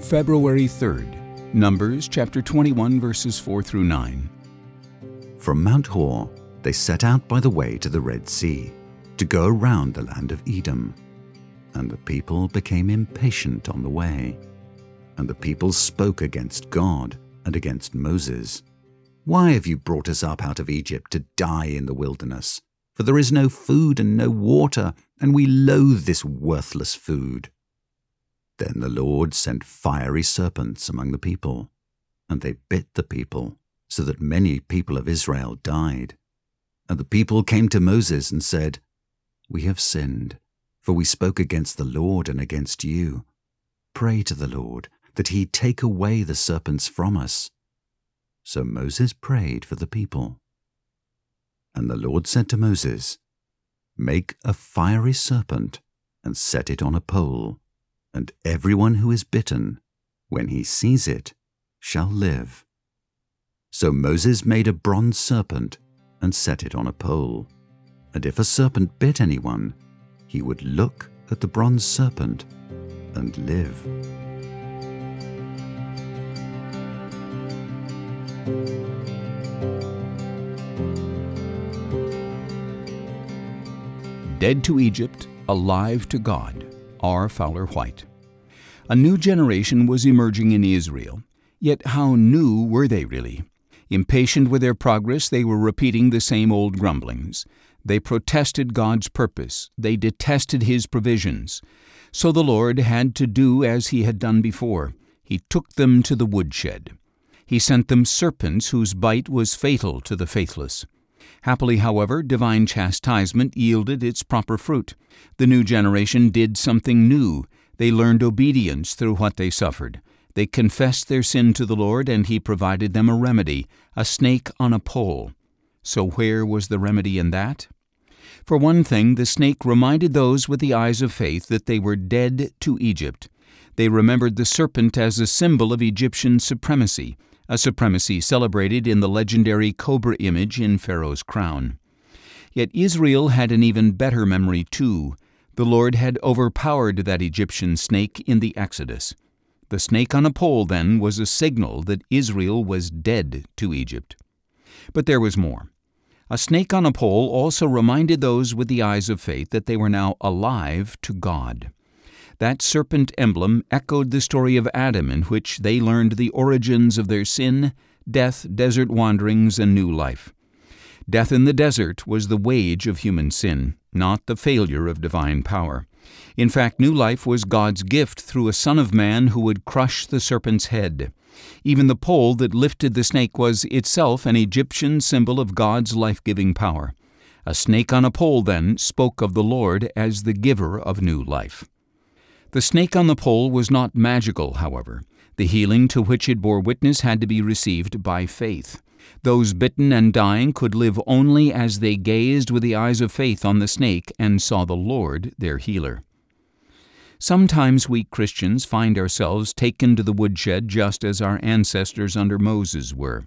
February 3rd, Numbers chapter 21, verses 4 through 9. From Mount Hor, they set out by the way to the Red Sea, to go around the land of Edom. And the people became impatient on the way. And the people spoke against God and against Moses. Why have you brought us up out of Egypt to die in the wilderness? For there is no food and no water, and we loathe this worthless food. Then the Lord sent fiery serpents among the people, and they bit the people, so that many people of Israel died. And the people came to Moses and said, We have sinned, for we spoke against the Lord and against you. Pray to the Lord that he take away the serpents from us. So Moses prayed for the people. And the Lord said to Moses, Make a fiery serpent and set it on a pole, and everyone who is bitten, when he sees it, shall live. So Moses made a bronze serpent and set it on a pole. And if a serpent bit anyone, he would look at the bronze serpent and live. Dead to Egypt, alive to God, R. Fowler White. A new generation was emerging in Israel. Yet how new were they really? Impatient with their progress, they were repeating the same old grumblings. They protested God's purpose. They detested His provisions. So the Lord had to do as He had done before. He took them to the woodshed. He sent them serpents whose bite was fatal to the faithless. Happily, however, divine chastisement yielded its proper fruit. The new generation did something new. They learned obedience through what they suffered. They confessed their sin to the Lord, and He provided them a remedy, a snake on a pole. So, where was the remedy in that? For one thing, the snake reminded those with the eyes of faith that they were dead to Egypt. They remembered the serpent as a symbol of Egyptian supremacy, a supremacy celebrated in the legendary cobra image in Pharaoh's crown. Yet Israel had an even better memory, too. The Lord had overpowered that Egyptian snake in the Exodus. The snake on a pole, then, was a signal that Israel was dead to Egypt. But there was more. A snake on a pole also reminded those with the eyes of faith that they were now alive to God. That serpent emblem echoed the story of Adam, in which they learned the origins of their sin, death, desert wanderings, and new life. Death in the desert was the wage of human sin, not the failure of divine power. In fact, new life was God's gift through a Son of Man who would crush the serpent's head. Even the pole that lifted the snake was itself an Egyptian symbol of God's life giving power. A snake on a pole, then, spoke of the Lord as the giver of new life. The snake on the pole was not magical, however. The healing to which it bore witness had to be received by faith. Those bitten and dying could live only as they gazed with the eyes of faith on the snake and saw the Lord, their healer. Sometimes we Christians find ourselves taken to the woodshed just as our ancestors under Moses were.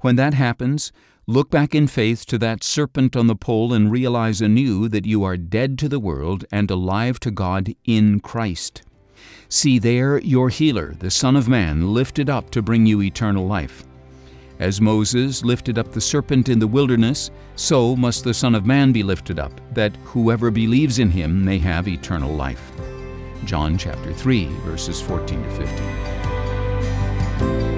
When that happens, Look back in faith to that serpent on the pole and realize anew that you are dead to the world and alive to God in Christ. See there your healer, the Son of Man, lifted up to bring you eternal life. As Moses lifted up the serpent in the wilderness, so must the Son of Man be lifted up, that whoever believes in him may have eternal life. John chapter 3, verses 14 to 15.